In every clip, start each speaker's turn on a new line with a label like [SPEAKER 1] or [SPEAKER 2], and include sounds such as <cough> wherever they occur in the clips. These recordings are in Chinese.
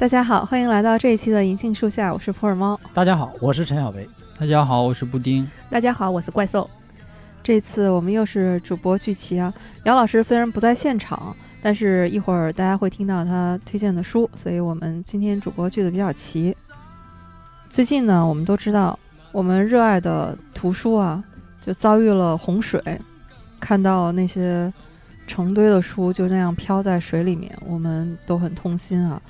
[SPEAKER 1] 大家好，欢迎来到这一期的银杏树下，我是普洱猫。
[SPEAKER 2] 大家好，我是陈小维。
[SPEAKER 3] 大家好，我是布丁。
[SPEAKER 4] 大家好，我是怪兽。
[SPEAKER 1] 这次我们又是主播聚齐啊。姚老师虽然不在现场，但是一会儿大家会听到他推荐的书，所以我们今天主播聚的比较齐。最近呢，我们都知道，我们热爱的图书啊，就遭遇了洪水，看到那些成堆的书就那样飘在水里面，我们都很痛心啊。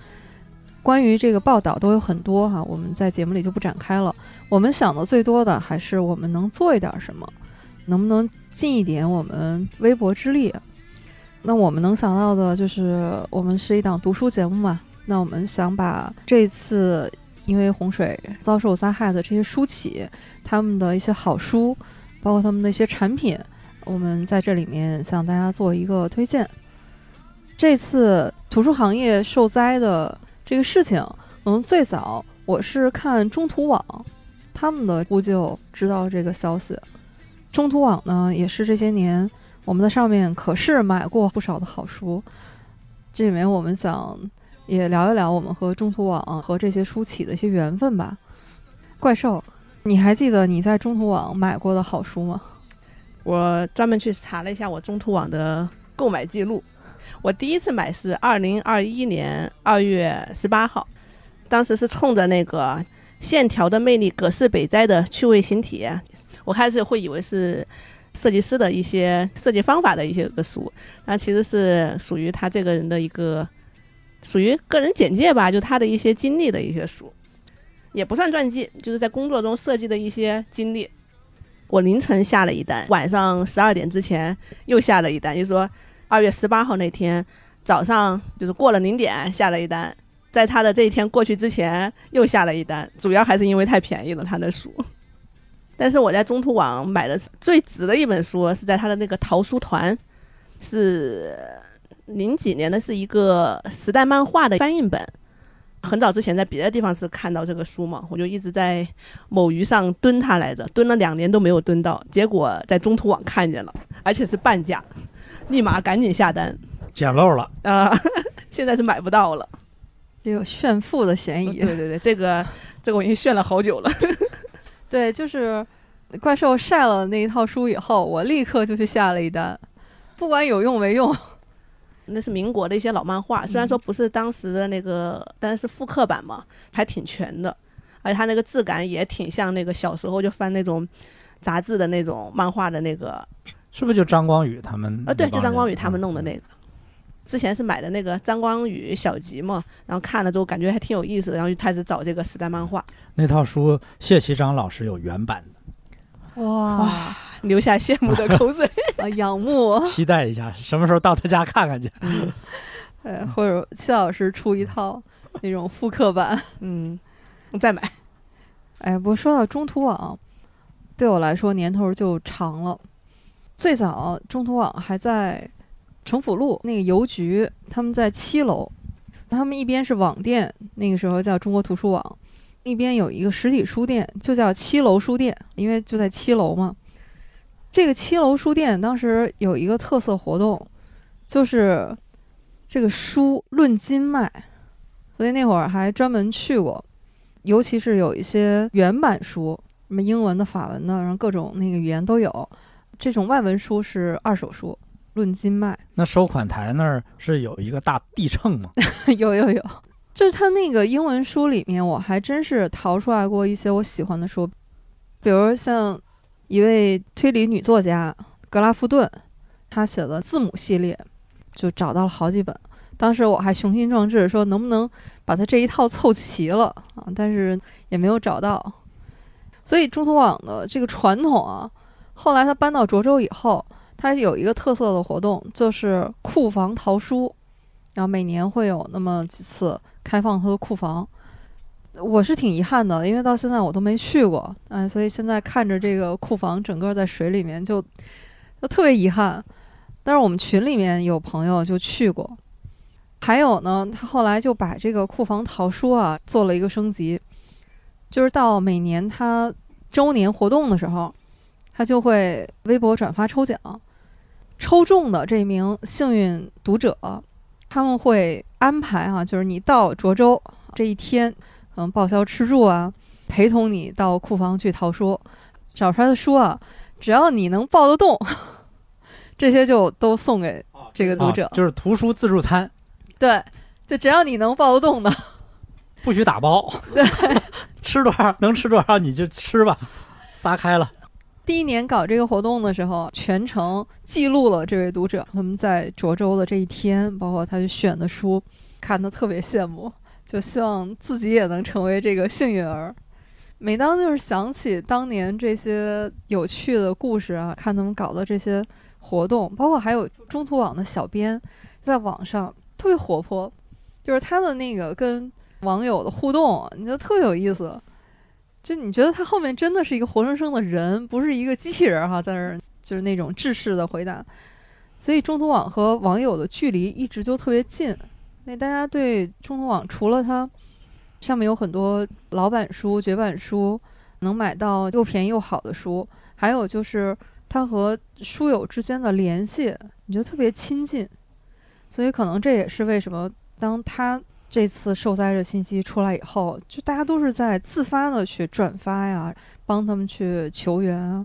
[SPEAKER 1] 关于这个报道都有很多哈，我们在节目里就不展开了。我们想的最多的还是我们能做一点什么，能不能尽一点我们微薄之力？那我们能想到的就是我们是一档读书节目嘛，那我们想把这次因为洪水遭受灾害的这些书企，他们的一些好书，包括他们的一些产品，我们在这里面向大家做一个推荐。这次图书行业受灾的。这个事情，可能最早我是看中图网他们的呼救知道这个消息。中图网呢，也是这些年我们在上面可是买过不少的好书。这里面我们想也聊一聊我们和中图网和这些书企的一些缘分吧。怪兽，你还记得你在中图网买过的好书吗？
[SPEAKER 4] 我专门去查了一下我中图网的购买记录。我第一次买是二零二一年二月十八号，当时是冲着那个线条的魅力、葛饰北斋的趣味形体，我开始会以为是设计师的一些设计方法的一些个书，那其实是属于他这个人的一个属于个人简介吧，就他的一些经历的一些书，也不算传记，就是在工作中设计的一些经历。我凌晨下了一单，晚上十二点之前又下了一单，就说。二月十八号那天早上，就是过了零点下了一单，在他的这一天过去之前又下了一单，主要还是因为太便宜了他的书。但是我在中途网买的最值的一本书是在他的那个淘书团，是零几年的，是一个时代漫画的翻印本。很早之前在别的地方是看到这个书嘛，我就一直在某鱼上蹲它来着，蹲了两年都没有蹲到，结果在中途网看见了，而且是半价。立马赶紧下单，
[SPEAKER 2] 捡漏了
[SPEAKER 4] 啊！<laughs> 现在是买不到了，
[SPEAKER 1] 这有炫富的嫌疑。
[SPEAKER 4] 对对对，这个这个我已经炫了好久了。<laughs>
[SPEAKER 1] 对，就是怪兽晒了那一套书以后，我立刻就去下了一单，不管有用没用。
[SPEAKER 4] 那是民国的一些老漫画，虽然说不是当时的那个，但是复刻版嘛，还挺全的，而且它那个质感也挺像那个小时候就翻那种杂志的那种漫画的那个。
[SPEAKER 2] 是不是就张光宇他们？
[SPEAKER 4] 啊，对，就张光宇他们弄的那个。之前是买的那个张光宇小集嘛，然后看了之后感觉还挺有意思的，然后就开始找这个时代漫画。
[SPEAKER 2] 那套书谢其章老师有原版
[SPEAKER 1] 的。哇，
[SPEAKER 4] 留下羡慕的口水 <laughs>
[SPEAKER 1] 啊，仰慕。
[SPEAKER 2] 期待一下，什么时候到他家看看去？
[SPEAKER 1] 呃，或者谢老师出一套那种复刻版，
[SPEAKER 4] 嗯，我再买。
[SPEAKER 1] 哎，不过说到中途网，对我来说年头就长了。最早中图网还在城府路那个邮局，他们在七楼，他们一边是网店，那个时候叫中国图书网，一边有一个实体书店，就叫七楼书店，因为就在七楼嘛。这个七楼书店当时有一个特色活动，就是这个书论斤卖，所以那会儿还专门去过，尤其是有一些原版书，什么英文的、法文的，然后各种那个语言都有。这种外文书是二手书，论斤卖。
[SPEAKER 2] 那收款台那儿是有一个大地秤吗？<laughs>
[SPEAKER 1] 有有有，就是他那个英文书里面，我还真是淘出来过一些我喜欢的书，比如像一位推理女作家格拉夫顿，她写的字母系列，就找到了好几本。当时我还雄心壮志说能不能把他这一套凑齐了啊，但是也没有找到。所以中途网的这个传统啊。后来他搬到涿州以后，他有一个特色的活动，就是库房淘书，然后每年会有那么几次开放他的库房。我是挺遗憾的，因为到现在我都没去过，嗯，所以现在看着这个库房整个在水里面，就就特别遗憾。但是我们群里面有朋友就去过，还有呢，他后来就把这个库房淘书啊做了一个升级，就是到每年他周年活动的时候。他就会微博转发抽奖，抽中的这名幸运读者，他们会安排啊，就是你到涿州这一天，嗯，报销吃住啊，陪同你到库房去淘书，找出来的书啊，只要你能抱得动，<laughs> 这些就都送给这个读者。
[SPEAKER 2] 啊就是图书自助餐，
[SPEAKER 1] 对，就只要你能抱得动的，
[SPEAKER 2] 不许打包，
[SPEAKER 1] 对，<laughs>
[SPEAKER 2] 吃多少能吃多少你就吃吧，撒开了。
[SPEAKER 1] 第一年搞这个活动的时候，全程记录了这位读者他们在涿州的这一天，包括他选的书，看得特别羡慕，就希望自己也能成为这个幸运儿。每当就是想起当年这些有趣的故事啊，看他们搞的这些活动，包括还有中途网的小编在网上特别活泼，就是他的那个跟网友的互动，你就特别有意思。就你觉得他后面真的是一个活生生的人，不是一个机器人哈，在那儿就是那种制式的回答。所以中途网和网友的距离一直就特别近。那大家对中途网除了它上面有很多老版书、绝版书，能买到又便宜又好的书，还有就是它和书友之间的联系，你觉得特别亲近。所以可能这也是为什么当他。这次受灾的信息出来以后，就大家都是在自发的去转发呀，帮他们去求援啊。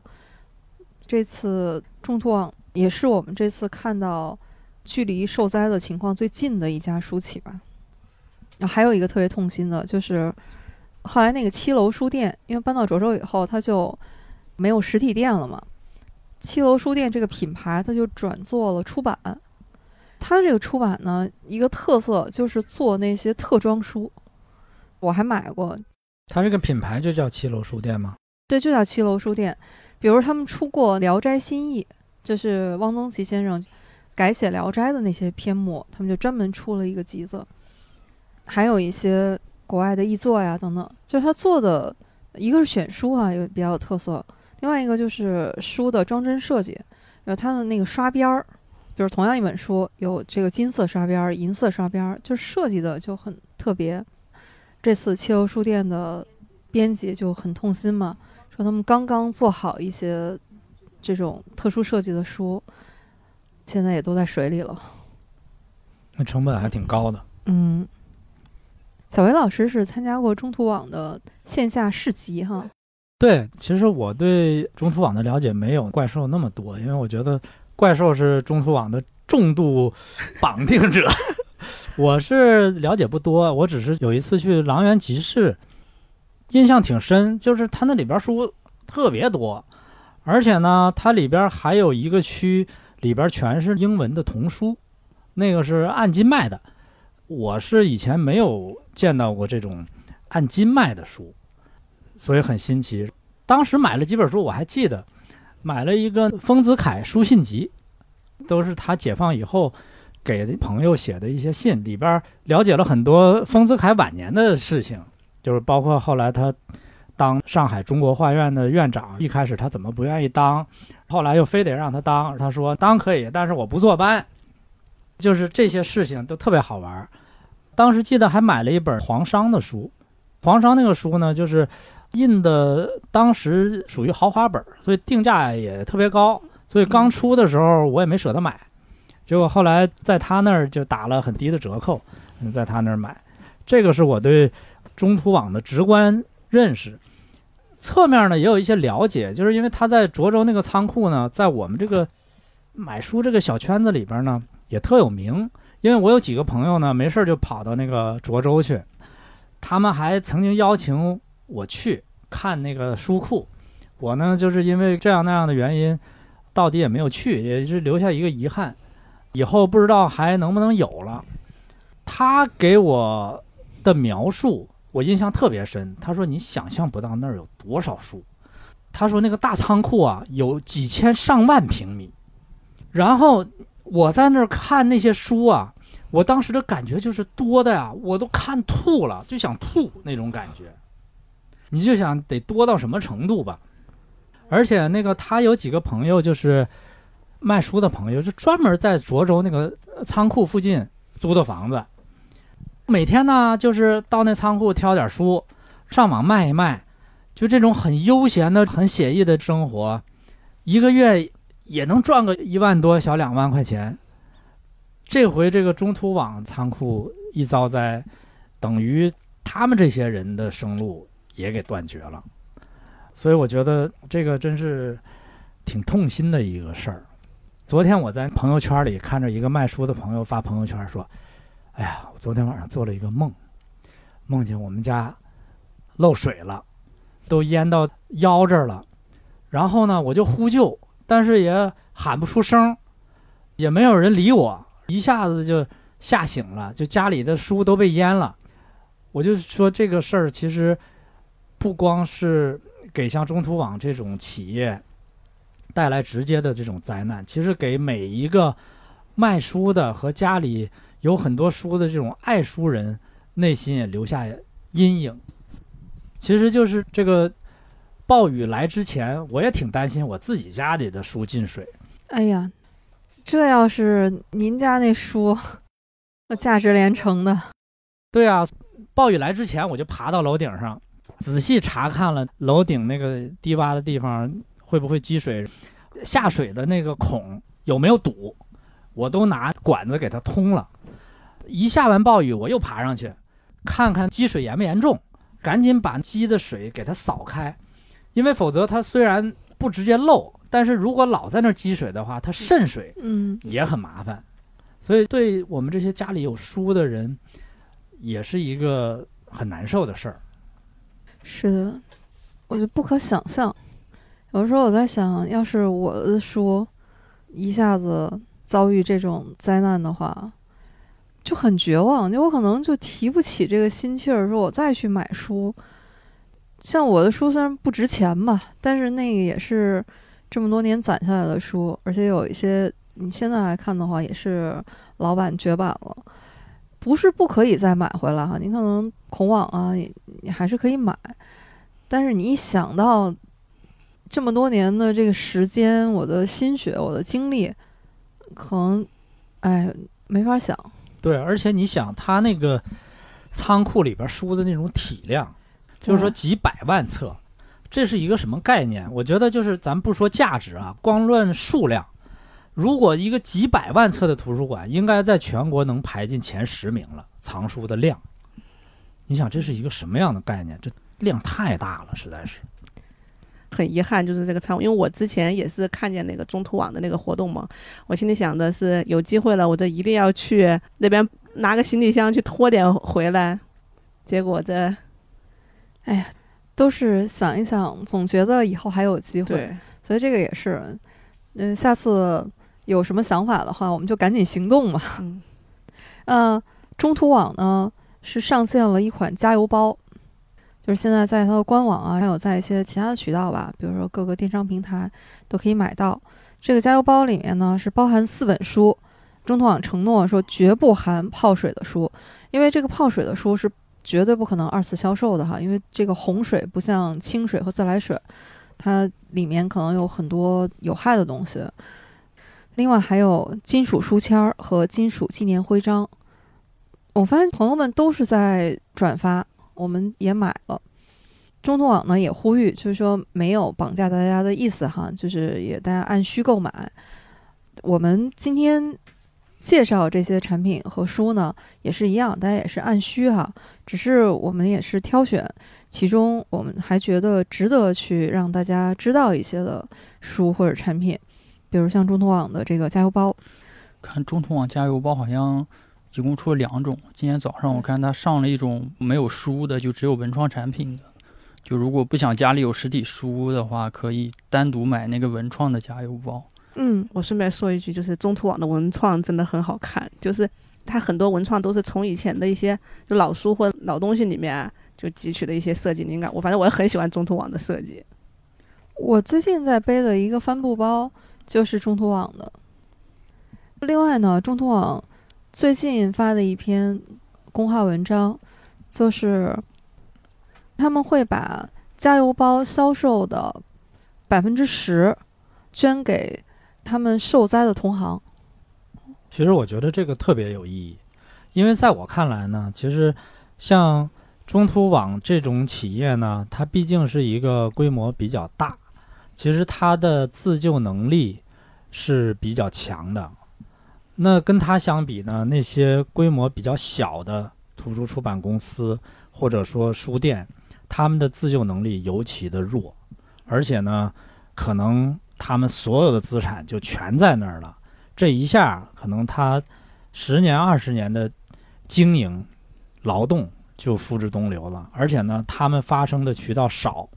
[SPEAKER 1] 这次中途网也是我们这次看到距离受灾的情况最近的一家书企吧。还有一个特别痛心的就是，后来那个七楼书店，因为搬到涿州以后，它就没有实体店了嘛。七楼书店这个品牌，它就转做了出版。它这个出版呢，一个特色就是做那些特装书，我还买过。
[SPEAKER 2] 它这个品牌就叫七楼书店吗？
[SPEAKER 1] 对，就叫七楼书店。比如他们出过《聊斋新译》，就是汪曾祺先生改写《聊斋》的那些篇目，他们就专门出了一个集子。还有一些国外的译作呀等等，就是他做的，一个是选书啊，有比较有特色；另外一个就是书的装帧设计，有它的那个刷边儿。比如同样一本书，有这个金色刷边儿、银色刷边儿，就设计的就很特别。这次七楼书店的编辑就很痛心嘛，说他们刚刚做好一些这种特殊设计的书，现在也都在水里了。
[SPEAKER 2] 那成本还挺高的。
[SPEAKER 1] 嗯，小维老师是参加过中途网的线下市集哈。
[SPEAKER 2] 对，其实我对中途网的了解没有怪兽那么多，因为我觉得怪兽是中途网的重度绑定者，我是了解不多。我只是有一次去狼园集市，印象挺深，就是它那里边书特别多，而且呢，它里边还有一个区里边全是英文的童书，那个是按斤卖的。我是以前没有见到过这种按斤卖的书。所以很新奇。当时买了几本书，我还记得，买了一个丰子恺书信集，都是他解放以后给朋友写的一些信，里边了解了很多丰子恺晚年的事情，就是包括后来他当上海中国画院的院长，一开始他怎么不愿意当，后来又非得让他当，他说当可以，但是我不坐班，就是这些事情都特别好玩。当时记得还买了一本黄商的书，黄商那个书呢，就是。印的当时属于豪华本，所以定价也特别高，所以刚出的时候我也没舍得买，结果后来在他那儿就打了很低的折扣，在他那儿买，这个是我对中途网的直观认识。侧面呢也有一些了解，就是因为他在涿州那个仓库呢，在我们这个买书这个小圈子里边呢也特有名，因为我有几个朋友呢没事就跑到那个涿州去，他们还曾经邀请。我去看那个书库，我呢就是因为这样那样的原因，到底也没有去，也是留下一个遗憾。以后不知道还能不能有了。他给我的描述，我印象特别深。他说：“你想象不到那儿有多少书。”他说：“那个大仓库啊，有几千上万平米。”然后我在那儿看那些书啊，我当时的感觉就是多的呀，我都看吐了，就想吐那种感觉。你就想得多到什么程度吧，而且那个他有几个朋友就是卖书的朋友，就专门在涿州那个仓库附近租的房子，每天呢就是到那仓库挑点书，上网卖一卖，就这种很悠闲的、很写意的生活，一个月也能赚个一万多小两万块钱。这回这个中途网仓库一遭灾，等于。他们这些人的生路也给断绝了。所以我觉得这个真是挺痛心的一个事儿。昨天我在朋友圈里看着一个卖书的朋友发朋友圈说：“哎呀，我昨天晚上做了一个梦，梦见我们家漏水了，都淹到腰这儿了。然后呢，我就呼救，但是也喊不出声，也没有人理我，一下子就吓醒了，就家里的书都被淹了。我就说这个事儿其实不光是。”给像中图网这种企业带来直接的这种灾难，其实给每一个卖书的和家里有很多书的这种爱书人内心也留下阴影。其实就是这个暴雨来之前，我也挺担心我自己家里的书进水。
[SPEAKER 1] 哎呀，这要是您家那书，<laughs> 那价值连城的。
[SPEAKER 2] 对啊，暴雨来之前，我就爬到楼顶上。仔细查看了楼顶那个低洼的地方会不会积水，下水的那个孔有没有堵，我都拿管子给它通了。一下完暴雨，我又爬上去，看看积水严不严重，赶紧把积的水给它扫开，因为否则它虽然不直接漏，但是如果老在那儿积水的话，它渗水，
[SPEAKER 1] 嗯，
[SPEAKER 2] 也很麻烦。所以对我们这些家里有书的人，也是一个很难受的事儿。
[SPEAKER 1] 是的，我就不可想象。有时候我在想，要是我的书一下子遭遇这种灾难的话，就很绝望。就我可能就提不起这个心气儿，说我再去买书。像我的书虽然不值钱吧，但是那个也是这么多年攒下来的书，而且有一些你现在来看的话，也是老版绝版了。不是不可以再买回来哈，你可能孔网啊，你还是可以买，但是你一想到这么多年的这个时间，我的心血，我的精力，可能，哎，没法想。
[SPEAKER 2] 对，而且你想，他那个仓库里边书的那种体量，就是说几百万册，这是一个什么概念？我觉得就是咱不说价值啊，光论数量。如果一个几百万册的图书馆，应该在全国能排进前十名了，藏书的量。你想这是一个什么样的概念？这量太大了，实在是。
[SPEAKER 4] 很遗憾，就是这个仓，因为我之前也是看见那个中图网的那个活动嘛，我心里想的是有机会了，我这一定要去那边拿个行李箱去拖点回来。结果这，
[SPEAKER 1] 哎呀，都是想一想，总觉得以后还有机会。所以这个也是，嗯，下次。有什么想法的话，我们就赶紧行动嘛。
[SPEAKER 4] 嗯，<laughs>
[SPEAKER 1] 呃，中途网呢是上线了一款加油包，就是现在在它的官网啊，还有在一些其他的渠道吧，比如说各个电商平台都可以买到。这个加油包里面呢是包含四本书，中途网承诺说绝不含泡水的书，因为这个泡水的书是绝对不可能二次销售的哈，因为这个洪水不像清水和自来水，它里面可能有很多有害的东西。另外还有金属书签儿和金属纪念徽章，我发现朋友们都是在转发，我们也买了。中途网呢也呼吁，就是说没有绑架大家的意思哈，就是也大家按需购买。我们今天介绍这些产品和书呢也是一样，大家也是按需哈，只是我们也是挑选其中我们还觉得值得去让大家知道一些的书或者产品。比如像中通网的这个加油包，
[SPEAKER 3] 看中通网加油包好像一共出了两种。今天早上我看他上了一种没有书的，就只有文创产品的。就如果不想家里有实体书的话，可以单独买那个文创的加油包。
[SPEAKER 4] 嗯，我顺便说一句，就是中图网的文创真的很好看，就是它很多文创都是从以前的一些就老书或老东西里面就汲取的一些设计灵感。我反正我很喜欢中图网的设计。
[SPEAKER 1] 我最近在背的一个帆布包。就是中途网的。另外呢，中途网最近发的一篇公号文章，就是他们会把加油包销售的百分之十捐给他们受灾的同行。
[SPEAKER 2] 其实我觉得这个特别有意义，因为在我看来呢，其实像中途网这种企业呢，它毕竟是一个规模比较大。其实它的自救能力是比较强的，那跟它相比呢，那些规模比较小的图书出版公司或者说书店，他们的自救能力尤其的弱，而且呢，可能他们所有的资产就全在那儿了，这一下可能他十年二十年的经营劳动就付之东流了，而且呢，他们发生的渠道少，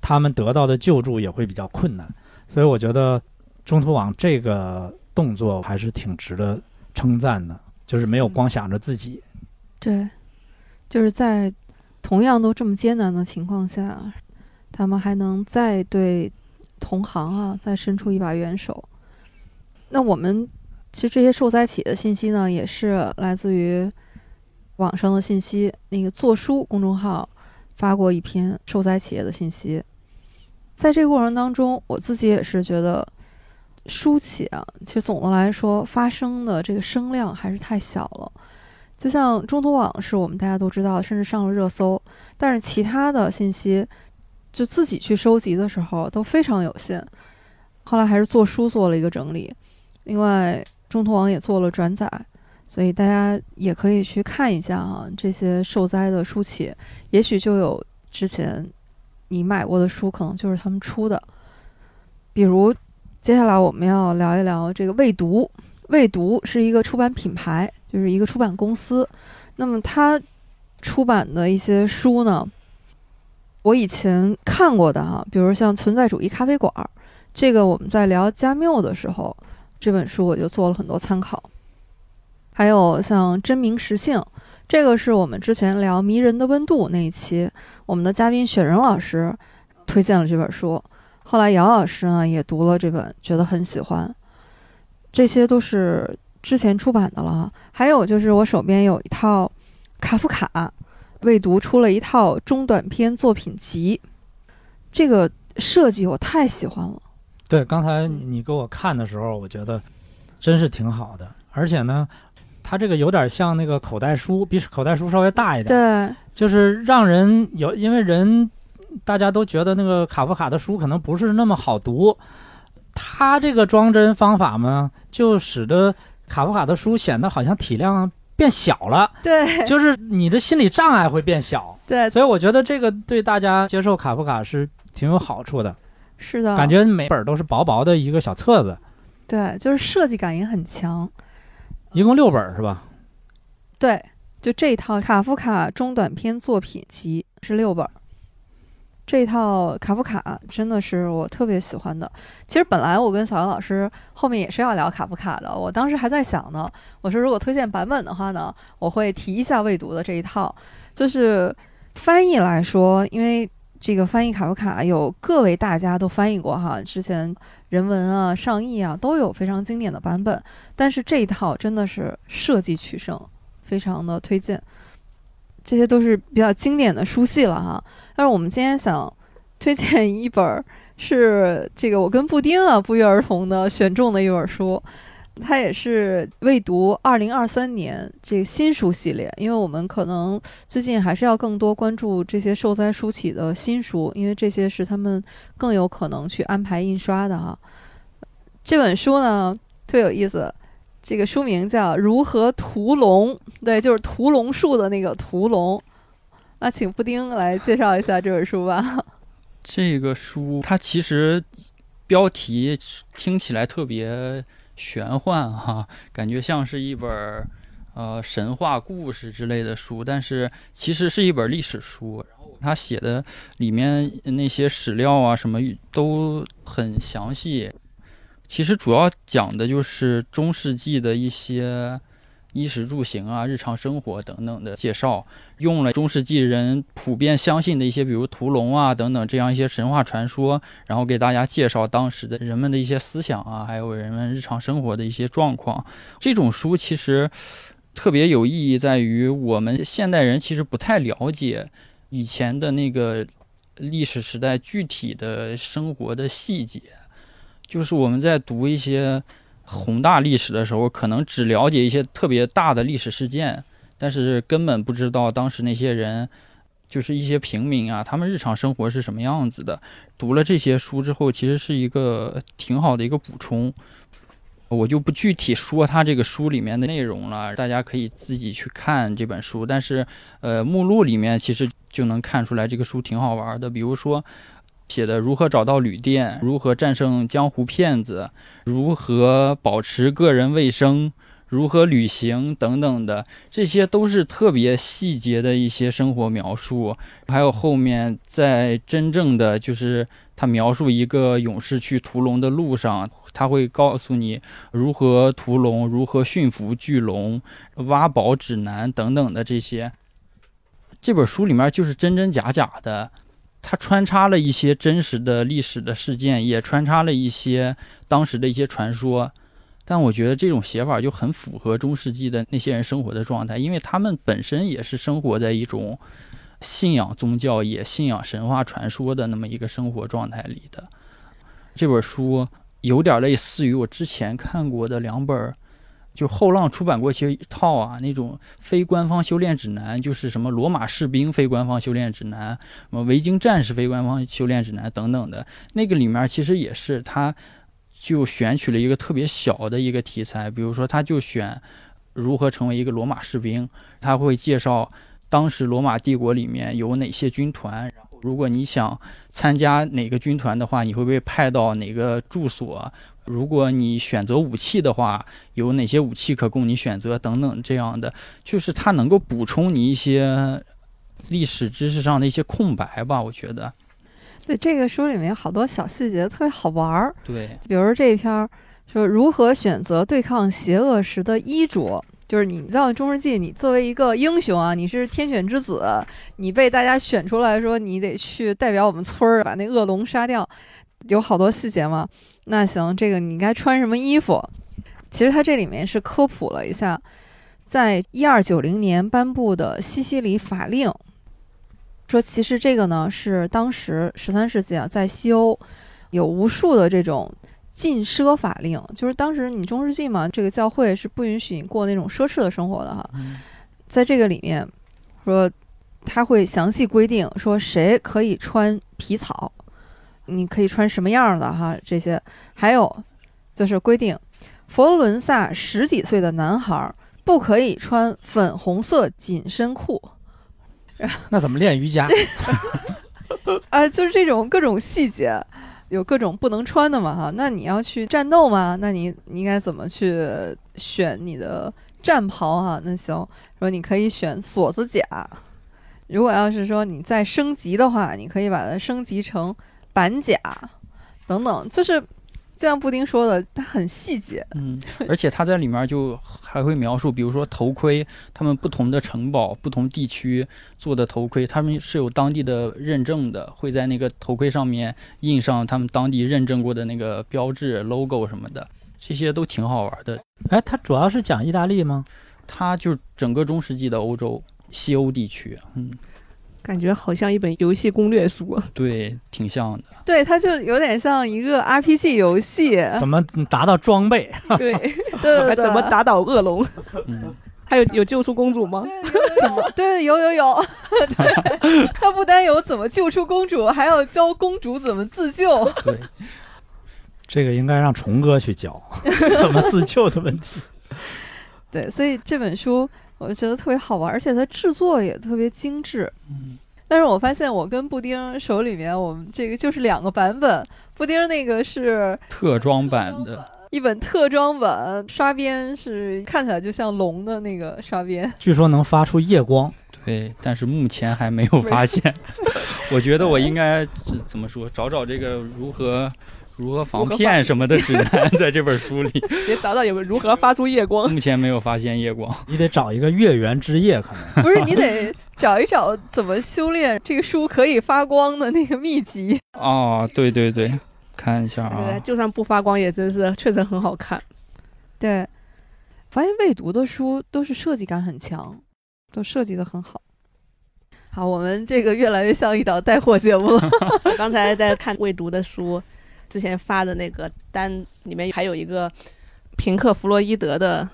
[SPEAKER 2] 他们得到的救助也会比较困难，所以我觉得中途网这个动作还是挺值得称赞的，就是没有光想着自己。
[SPEAKER 1] 对，就是在同样都这么艰难的情况下，他们还能再对同行啊再伸出一把援手。那我们其实这些受灾企业的信息呢，也是来自于网上的信息。那个做书公众号发过一篇受灾企业的信息，在这个过程当中，我自己也是觉得书企啊，其实总的来说发声的这个声量还是太小了。就像中图网是我们大家都知道，甚至上了热搜，但是其他的信息就自己去收集的时候都非常有限。后来还是做书做了一个整理，另外中图网也做了转载，所以大家也可以去看一下啊，这些受灾的书企，也许就有之前你买过的书，可能就是他们出的。比如接下来我们要聊一聊这个未读，未读是一个出版品牌。就是一个出版公司，那么他出版的一些书呢，我以前看过的哈，比如像《存在主义咖啡馆》，这个我们在聊加缪的时候，这本书我就做了很多参考。还有像《真名实姓》，这个是我们之前聊《迷人的温度》那一期，我们的嘉宾雪人老师推荐了这本书，后来姚老师呢也读了这本，觉得很喜欢。这些都是。之前出版的了，还有就是我手边有一套卡夫卡，未读出了一套中短篇作品集，这个设计我太喜欢了。
[SPEAKER 2] 对，刚才你给我看的时候，我觉得真是挺好的，而且呢，它这个有点像那个口袋书，比口袋书稍微大一点。
[SPEAKER 1] 对，
[SPEAKER 2] 就是让人有，因为人大家都觉得那个卡夫卡的书可能不是那么好读，它这个装帧方法嘛，就使得。卡夫卡的书显得好像体量变小了，
[SPEAKER 1] 对，
[SPEAKER 2] 就是你的心理障碍会变小，
[SPEAKER 1] 对，
[SPEAKER 2] 所以我觉得这个对大家接受卡夫卡是挺有好处的，
[SPEAKER 1] 是的，
[SPEAKER 2] 感觉每本都是薄薄的一个小册子，
[SPEAKER 1] 对，就是设计感也很强，
[SPEAKER 2] 一共六本是吧？
[SPEAKER 1] 对，就这套卡夫卡中短篇作品集是六本。这套卡夫卡真的是我特别喜欢的。其实本来我跟小杨老师后面也是要聊卡夫卡的，我当时还在想呢，我说如果推荐版本的话呢，我会提一下未读的这一套。就是翻译来说，因为这个翻译卡夫卡有各位大家都翻译过哈，之前人文啊、上译啊都有非常经典的版本，但是这一套真的是设计取胜，非常的推荐。这些都是比较经典的书系了哈，但是我们今天想推荐一本是这个我跟布丁啊不约而同的选中的一本书，它也是未读二零二三年这个新书系列，因为我们可能最近还是要更多关注这些受灾书企的新书，因为这些是他们更有可能去安排印刷的哈。这本书呢特有意思。这个书名叫《如何屠龙》，对，就是屠龙术的那个屠龙。那请布丁来介绍一下这本书吧。<laughs>
[SPEAKER 3] 这个书它其实标题听起来特别玄幻哈，感觉像是一本呃神话故事之类的书，但是其实是一本历史书。然后他写的里面那些史料啊什么都很详细。其实主要讲的就是中世纪的一些衣食住行啊、日常生活等等的介绍，用了中世纪人普遍相信的一些，比如屠龙啊等等这样一些神话传说，然后给大家介绍当时的人们的一些思想啊，还有人们日常生活的一些状况。这种书其实特别有意义，在于我们现代人其实不太了解以前的那个历史时代具体的生活的细节。就是我们在读一些宏大历史的时候，可能只了解一些特别大的历史事件，但是根本不知道当时那些人，就是一些平民啊，他们日常生活是什么样子的。读了这些书之后，其实是一个挺好的一个补充。我就不具体说它这个书里面的内容了，大家可以自己去看这本书。但是，呃，目录里面其实就能看出来这个书挺好玩的。比如说，写的如何找到旅店，如何战胜江湖骗子，如何保持个人卫生，如何旅行等等的，这些都是特别细节的一些生活描述。还有后面在真正的就是他描述一个勇士去屠龙的路上。他会告诉你如何屠龙、如何驯服巨龙、挖宝指南等等的这些。这本书里面就是真真假假的，它穿插了一些真实的历史的事件，也穿插了一些当时的一些传说。但我觉得这种写法就很符合中世纪的那些人生活的状态，因为他们本身也是生活在一种信仰宗教、也信仰神话传说的那么一个生活状态里的。这本书。有点类似于我之前看过的两本，就后浪出版过一套啊，那种非官方修炼指南，就是什么罗马士兵非官方修炼指南，什么维京战士非官方修炼指南等等的。那个里面其实也是，他就选取了一个特别小的一个题材，比如说他就选如何成为一个罗马士兵，他会介绍当时罗马帝国里面有哪些军团。如果你想参加哪个军团的话，你会被派到哪个住所？如果你选择武器的话，有哪些武器可供你选择？等等，这样的就是它能够补充你一些历史知识上的一些空白吧？我觉得。
[SPEAKER 1] 对这个书里面有好多小细节特别好玩儿。
[SPEAKER 3] 对，
[SPEAKER 1] 比如这一篇儿说如何选择对抗邪恶时的衣着。就是你在中世纪，你作为一个英雄啊，你是天选之子，你被大家选出来说你得去代表我们村儿把那恶龙杀掉，有好多细节嘛。那行，这个你应该穿什么衣服？其实它这里面是科普了一下，在一二九零年颁布的西西里法令，说其实这个呢是当时十三世纪啊，在西欧有无数的这种。禁奢法令就是当时你中世纪嘛，这个教会是不允许你过那种奢侈的生活的哈。在这个里面说，他会详细规定说谁可以穿皮草，你可以穿什么样的哈这些，还有就是规定佛罗伦萨十几岁的男孩不可以穿粉红色紧身裤。
[SPEAKER 2] 那怎么练瑜伽？<laughs>
[SPEAKER 1] 啊，就是这种各种细节。有各种不能穿的嘛哈，那你要去战斗吗？那你你应该怎么去选你的战袍哈？那行，说你可以选锁子甲。如果要是说你再升级的话，你可以把它升级成板甲等等，就是。就像布丁说的，它很细节，
[SPEAKER 3] 嗯，而且他在里面就还会描述，比如说头盔，他们不同的城堡、不同地区做的头盔，他们是有当地的认证的，会在那个头盔上面印上他们当地认证过的那个标志、logo 什么的，这些都挺好玩的。
[SPEAKER 2] 哎，它主要是讲意大利吗？
[SPEAKER 3] 它就整个中世纪的欧洲、西欧地区，嗯。
[SPEAKER 4] 感觉好像一本游戏攻略书，<laughs>
[SPEAKER 3] 对，挺像的。
[SPEAKER 1] 对，它就有点像一个 RPG 游戏，
[SPEAKER 2] 怎么达到装备？
[SPEAKER 1] 对，<laughs> 对，
[SPEAKER 4] 怎么打倒恶龙？嗯，还有有救出公主吗？
[SPEAKER 1] 怎么？<laughs> 对，有有有。他不单有怎么救出公主，还要教公主怎么自救。
[SPEAKER 3] 对，
[SPEAKER 2] 这个应该让虫哥去教怎么自救的问题。
[SPEAKER 1] 对，所以这本书。我觉得特别好玩，而且它制作也特别精致。
[SPEAKER 3] 嗯，
[SPEAKER 1] 但是我发现我跟布丁手里面，我们这个就是两个版本。布丁那个是
[SPEAKER 3] 特装版的，
[SPEAKER 1] 一本特装本，刷边是看起来就像龙的那个刷边，
[SPEAKER 2] 据说能发出夜光。
[SPEAKER 3] 对，但是目前还没有发现。<laughs> 我觉得我应该怎么说？找找这个如何。如何防骗什么的指南，<laughs> 在这本书里，<laughs>
[SPEAKER 4] 别找找有没有如何发出夜光。
[SPEAKER 3] 目前没有发现夜光，
[SPEAKER 2] 你得找一个月圆之夜，可能
[SPEAKER 1] 不是你得找一找怎么修炼这个书可以发光的那个秘籍。
[SPEAKER 3] 哦，对对对，看一下啊，
[SPEAKER 4] 就算不发光也真是确实很好看。
[SPEAKER 1] 对，发现未读的书都是设计感很强，都设计的很好。好，我们这个越来越像一档带货节目了。<laughs>
[SPEAKER 4] 刚才在看未读的书。之前发的那个单里面还有一个平克·弗洛伊德的，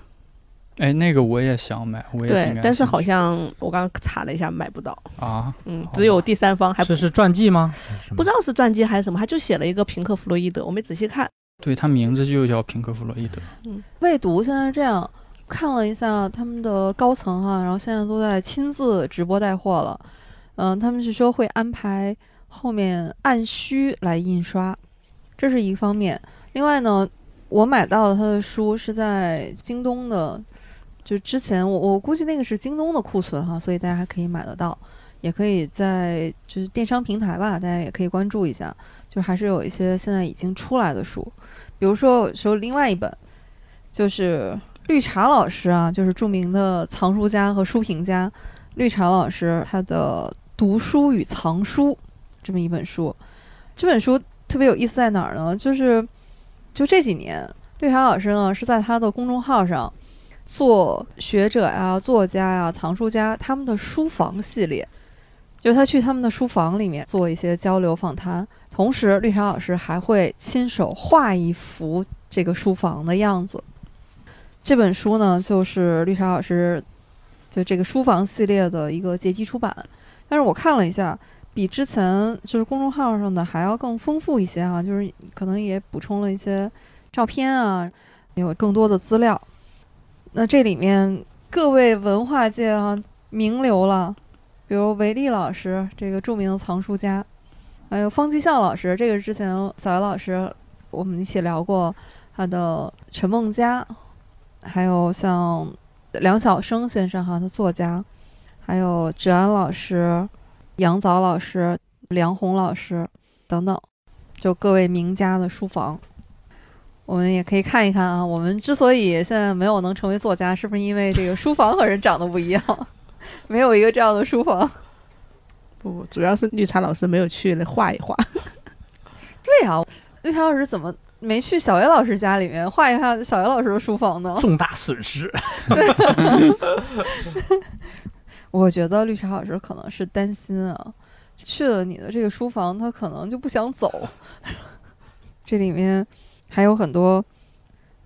[SPEAKER 3] 哎，那个我也想买，我也
[SPEAKER 4] 对，但是好像我刚刚查了一下，买不到
[SPEAKER 3] 啊。
[SPEAKER 4] 嗯，只有第三方，还
[SPEAKER 2] 是是传记吗？
[SPEAKER 4] 不知道是传记还是什么，他就写了一个平克·弗洛伊德，我没仔细看。
[SPEAKER 3] 对他名字就叫平克·弗洛伊德。
[SPEAKER 1] 嗯未读现在这样看了一下他们的高层哈、然后现在都在亲自直播带货了。嗯、他们是说会安排后面按需来印刷，这是一个方面。另外呢，我买到他的书是在京东的，就之前我我估计那个是京东的库存哈，所以大家还可以买得到，也可以在就是电商平台吧，大家也可以关注一下，就还是有一些现在已经出来的书，比如说说另外一本。就是绿茶老师啊，就是著名的藏书家和书评家，绿茶老师他的《读书与藏书》这么一本书。这本书特别有意思在哪儿呢？就是就这几年，绿茶老师呢是在他的公众号上做学者呀、作家呀、藏书家他们的书房系列，就是他去他们的书房里面做一些交流访谈，同时绿茶老师还会亲手画一幅这个书房的样子。这本书呢，就是绿茶老师就这个书房系列的一个结集出版，但是我看了一下，比之前就是公众号上的还要更丰富一些啊，就是可能也补充了一些照片啊，有更多的资料。那这里面各位文化界啊名流了，比如韦利老师这个著名的藏书家，还有方继孝老师，这个之前小姚老师我们一起聊过他的《陈梦家》。还有像梁晓声先生哈，他作家，还有芷安老师、杨早老师、梁红老师等等，就各位名家的书房，我们也可以看一看啊。我们之所以现在没有能成为作家，是不是因为这个书房和人长得不一样，<laughs> 没有一个这样的书房？
[SPEAKER 4] 不，主要是绿茶老师没有去画一画。<laughs>
[SPEAKER 1] 对呀、绿茶老师怎么没去小叶老师家里面画一下小叶老师的书房呢？
[SPEAKER 2] 重大损失。<laughs>
[SPEAKER 1] 我觉得绿茶老师可能是担心啊，去了你的这个书房，他可能就不想走。<laughs> 这里面还有很多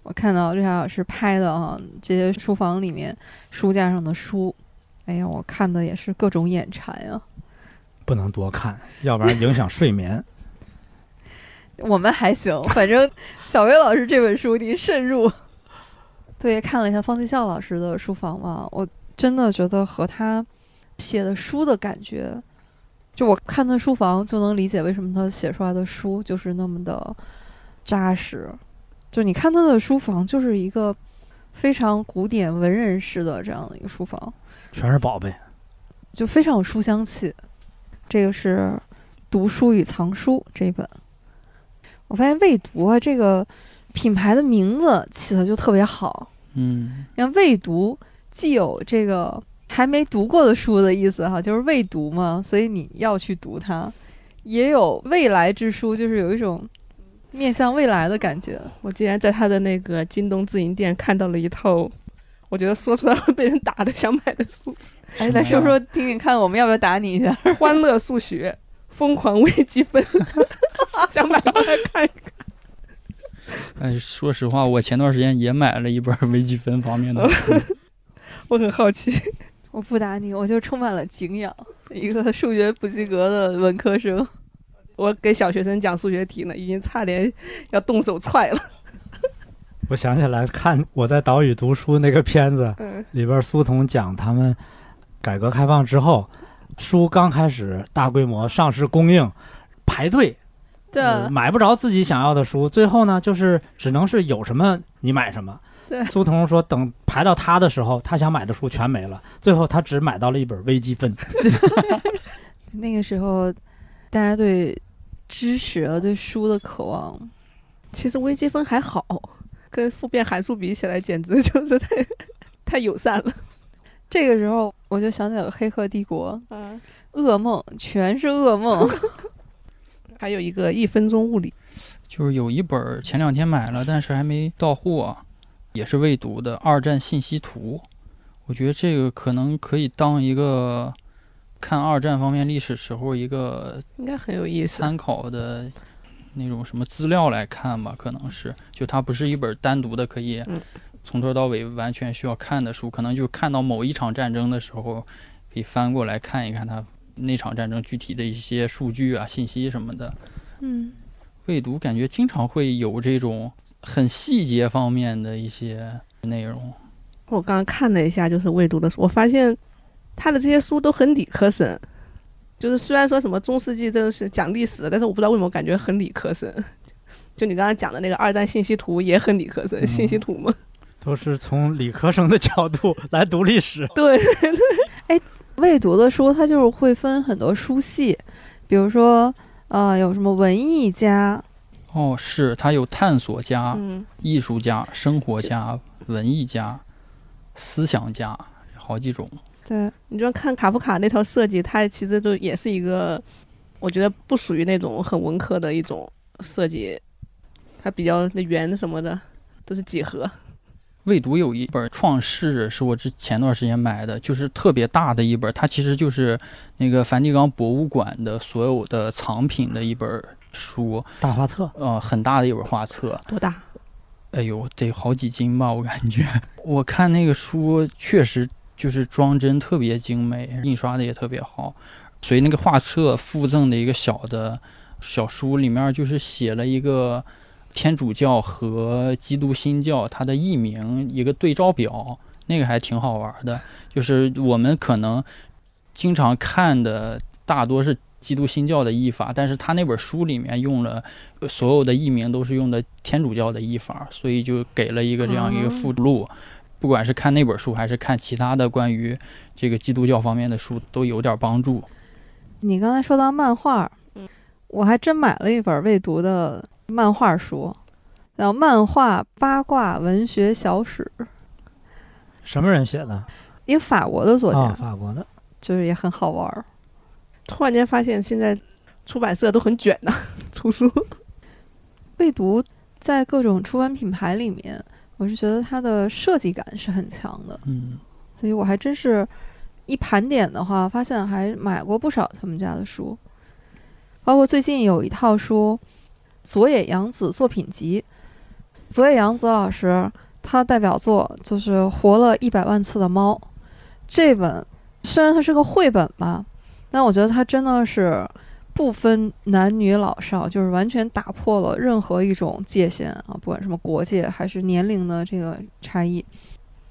[SPEAKER 1] 我看到绿茶老师拍的啊，这些书房里面书架上的书，哎呀，我看的也是各种眼馋呀。
[SPEAKER 2] 不能多看，要不然影响睡眠。<laughs>
[SPEAKER 1] 我们还行，反正小薇老师这本书您慎入。<laughs> 对，看了一下方继孝老师的书房嘛，我真的觉得和他写的书的感觉，就我看他书房就能理解为什么他写出来的书就是那么的扎实。就你看他的书房，就是一个非常古典文人式的这样的一个书房，
[SPEAKER 2] 全是宝贝。
[SPEAKER 1] 就非常有书香气。这个是《读书与藏书》这一本。我发现未读啊这个品牌的名字起的就特别好。
[SPEAKER 3] 嗯，
[SPEAKER 1] 你看未读既有这个还没读过的书的意思哈，就是未读嘛，所以你要去读它；也有未来之书，就是有一种面向未来的感觉。
[SPEAKER 4] 我竟然在他的那个京东自营店看到了一套，我觉得说出来会被人打的想买的书，
[SPEAKER 1] 哎，来说说听听看，我们要不要打你一下？<laughs>
[SPEAKER 4] 《欢乐数学》《疯狂微积分》，<laughs> 想买过来看一看。
[SPEAKER 3] 哎，说实话，我前段时间也买了一本微积分方面的书。
[SPEAKER 4] 我很好奇，<laughs>
[SPEAKER 1] 我不打你，我就充满了敬仰，一个数学不及格的文科生。<laughs>
[SPEAKER 4] 我给小学生讲数学题呢，已经差点要动手踹了。<laughs>
[SPEAKER 2] 我想起来看我在岛屿读书那个片子
[SPEAKER 4] 嗯，
[SPEAKER 2] 里边，苏童讲他们改革开放之后，书刚开始大规模上市供应，排队，
[SPEAKER 1] 对，
[SPEAKER 2] 呃买不着自己想要的书，最后呢，就是只能是有什么你买什么。
[SPEAKER 1] 对 <laughs>
[SPEAKER 2] 苏童说，等排到他的时候，他想买的书全没了，最后他只买到了一本微积分。<laughs>
[SPEAKER 1] 那个时候大家对知识啊、对书的渴望，
[SPEAKER 4] 其实微积分还好，跟复变函数比起来，简直就是太太友善了。
[SPEAKER 1] 这个时候我就想起了《黑客帝国
[SPEAKER 4] 啊，》，
[SPEAKER 1] 噩梦全是噩梦。<laughs>
[SPEAKER 4] 还有一个一分钟物理，
[SPEAKER 3] 就是有一本儿前两天买了，但是还没到货，也是未读的《二战信息图》。我觉得这个可能可以当一个看二战方面历史时候一个
[SPEAKER 4] 应该很有意思。
[SPEAKER 3] 参考的那种什么资料来看吧，可能是就它不是一本单独的可以
[SPEAKER 4] 嗯
[SPEAKER 3] 从头到尾完全需要看的书，可能就看到某一场战争的时候，可以翻过来看一看它那场战争具体的一些数据啊、信息什么的。
[SPEAKER 1] 嗯，
[SPEAKER 3] 未读感觉经常会有这种很细节方面的一些内容。
[SPEAKER 4] 我刚刚看了一下，就是未读的书，我发现他的这些书都很理科生。就是虽然说什么中世纪这个是讲历史，但是我不知道为什么感觉很理科生。就你刚刚讲的那个二战信息图也很理科生，
[SPEAKER 2] 嗯
[SPEAKER 4] 信息图嘛。<laughs>
[SPEAKER 2] 都是从理科生的角度来读历史。<laughs>
[SPEAKER 4] 对，哎
[SPEAKER 1] 未读的书，它就是会分很多书系，比如说，呃，有什么文艺家，
[SPEAKER 3] 哦，是他有探索家、
[SPEAKER 4] 嗯，
[SPEAKER 3] 艺术家、生活家、文艺家、思想家，好几种。
[SPEAKER 1] 对，
[SPEAKER 4] 你就看卡夫卡那套设计，它其实就也是一个，我觉得不属于那种很文科的一种设计，它比较那圆什么的都是几何。
[SPEAKER 3] 未读有一本《创世》，是我之前段时间买的，就是特别大的一本，它其实就是那个梵蒂冈博物馆的所有的藏品的一本书，
[SPEAKER 2] 大画册，
[SPEAKER 3] 呃，很大的一本画册。
[SPEAKER 4] 多大？
[SPEAKER 3] 哎呦，得好几斤吧，我感觉。<laughs> 我看那个书确实就是装帧特别精美，印刷的也特别好。所以那个画册附赠的一个小的小书，里面就是写了一个天主教和基督新教它的译名一个对照表，那个还挺好玩的。就是我们可能经常看的大多是基督新教的译法，但是他那本书里面用了所有的译名都是用的天主教的译法，所以就给了一个这样一个附录。不管是看那本书，还是看其他的关于这个基督教方面的书，都有点帮助。
[SPEAKER 1] 你刚才说到漫画，
[SPEAKER 4] 嗯
[SPEAKER 1] 我还真买了一本未读的漫画书，叫《漫画八卦文学小史》，
[SPEAKER 2] 什么人写的？
[SPEAKER 1] 一个法国的作家，
[SPEAKER 2] 啊，法国的。
[SPEAKER 1] 就是也很好玩儿。
[SPEAKER 4] 突然间发现现在出版社都很卷呐、<laughs> 出书。
[SPEAKER 1] 未读在各种出版品牌里面，我是觉得它的设计感是很强的，
[SPEAKER 3] 嗯，
[SPEAKER 1] 所以我还真是一盘点的话，发现还买过不少他们家的书，包括最近有一套书《佐野洋子作品集》，佐野洋子老师他代表作就是《活了一百万次的猫》这本，虽然它是个绘本吧，但我觉得它真的是不分男女老少，就是完全打破了任何一种界限啊，不管什么国界还是年龄的这个差异，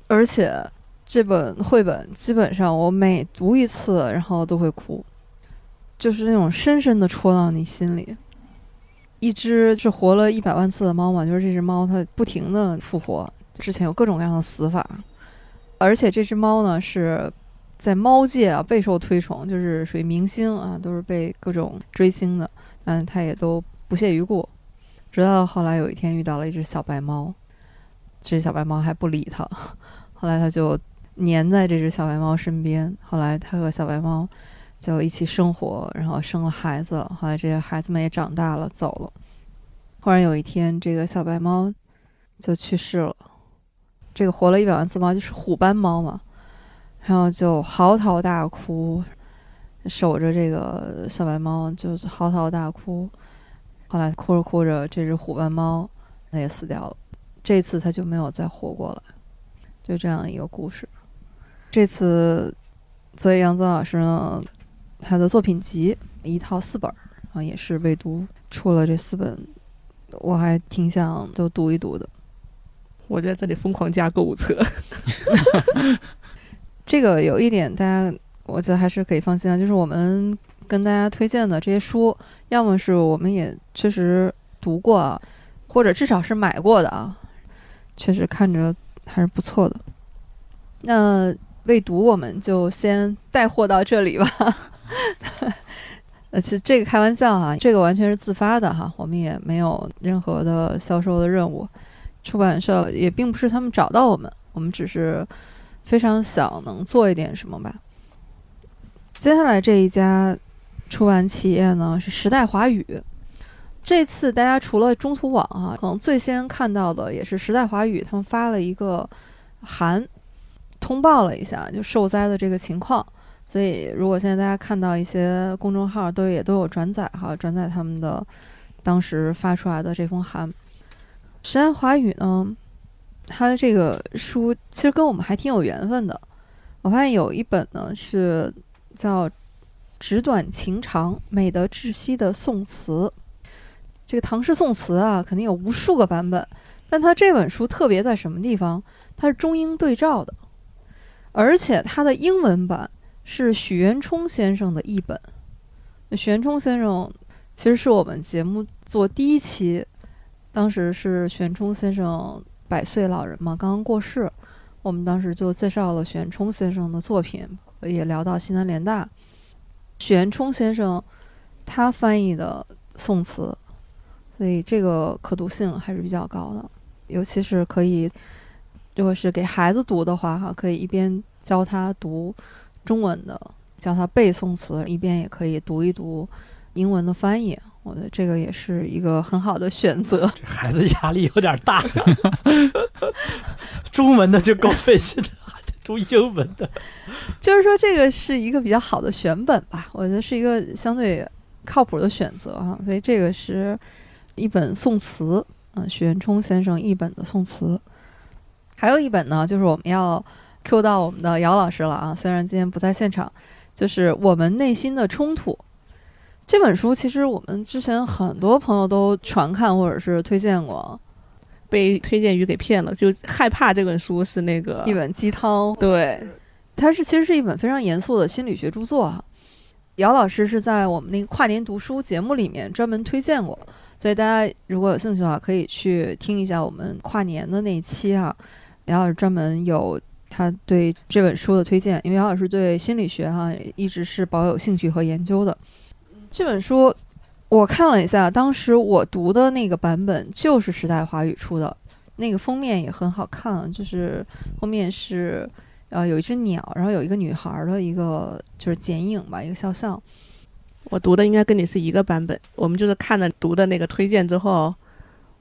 [SPEAKER 1] 而且这本绘本基本上我每读一次，然后都会哭，就是那种深深的戳到你心里。一只是活了一百万次的猫嘛，就是这只猫它不停的复活，之前有各种各样的死法，而且这只猫呢是在猫界啊备受推崇，就是属于明星啊，都是被各种追星的，但它也都不屑一顾。直到后来有一天遇到了一只小白猫，这只小白猫还不理它，后来它就粘在这只小白猫身边。后来它和小白猫就一起生活，然后生了孩子。后来这些孩子们也长大了，走了。忽然有一天，这个小白猫就去世了。这个活了一百万次猫就是虎斑猫嘛，然后就嚎啕大哭，守着这个小白猫就嚎啕大哭。后来哭着哭着，这只虎斑猫它也死掉了。这次它就没有再活过来，就这样一个故事。这次，所以杨子老师呢，他的作品集一套四本儿，然后也是未读出了这四本，我还挺想就读一读的。
[SPEAKER 4] 我在这里疯狂加购物车。<laughs>
[SPEAKER 1] 这个有一点大家，我觉得还是可以放心啊，就是我们跟大家推荐的这些书，要么是我们也确实读过啊，或者至少是买过的啊，确实看着还是不错的。那未读我们就先带货到这里吧。呃，其实这个开玩笑哈、这个完全是自发的哈，我们也没有任何的销售的任务，出版社也并不是他们找到我们，我们只是非常想能做一点什么吧。接下来这一家出版企业呢是时代华语，这次大家除了中途网哈、可能最先看到的也是时代华语，他们发了一个函，通报了一下就受灾的这个情况。所以，如果现在大家看到一些公众号都也都有转载哈，转载他们的当时发出来的这封函。时代华语呢，它的这个书其实跟我们还挺有缘分的。我发现有一本呢是叫《纸短情长：美得窒息的宋词》，这个唐诗宋词啊，肯定有无数个版本，但它这本书特别在什么地方？它是中英对照的，而且它的英文版是许渊冲先生的译本。那许渊冲先生其实是我们节目做第一期，当时是许渊冲先生百岁老人嘛，刚刚过世，我们当时就介绍了许渊冲先生的作品，也聊到西南联大。许渊冲先生他翻译的宋词，所以这个可读性还是比较高的，尤其是可以，如果是给孩子读的话，哈，可以一边教他读中文的，教他背宋词，一边也可以读一读英文的翻译。我觉得这个也是一个很好的选择。<laughs>
[SPEAKER 2] 这孩子压力有点大呀，<laughs> 中文的就够费劲的，还得读英文的。
[SPEAKER 1] 就是说，这个是一个比较好的选本吧，我觉得是一个相对靠谱的选择哈。所以这个是一本宋词，嗯，许渊冲先生译本的宋词。还有一本呢，就是我们要 Q 到我们的姚老师了啊，虽然今天不在现场，就是我们内心的冲突这本书，其实我们之前很多朋友都传看或者是推荐过，
[SPEAKER 4] 被推荐语给骗了，就害怕这本书是那个
[SPEAKER 1] 一本鸡汤，
[SPEAKER 4] 对，
[SPEAKER 1] 它是其实是一本非常严肃的心理学著作啊。姚老师是在我们那个跨年读书节目里面专门推荐过，所以大家如果有兴趣的话，可以去听一下我们跨年的那一期啊。姚老师专门有他对这本书的推荐，因为姚老师对心理学哈、一直是保有兴趣和研究的。这本书我看了一下，当时我读的那个版本就是时代华语出的，那个封面也很好看，就是封面是。呃，有一只鸟，然后有一个女孩的一个就是剪影吧，一个肖像。
[SPEAKER 4] 我读的应该跟你是一个版本，我们就是看了读的那个推荐之后，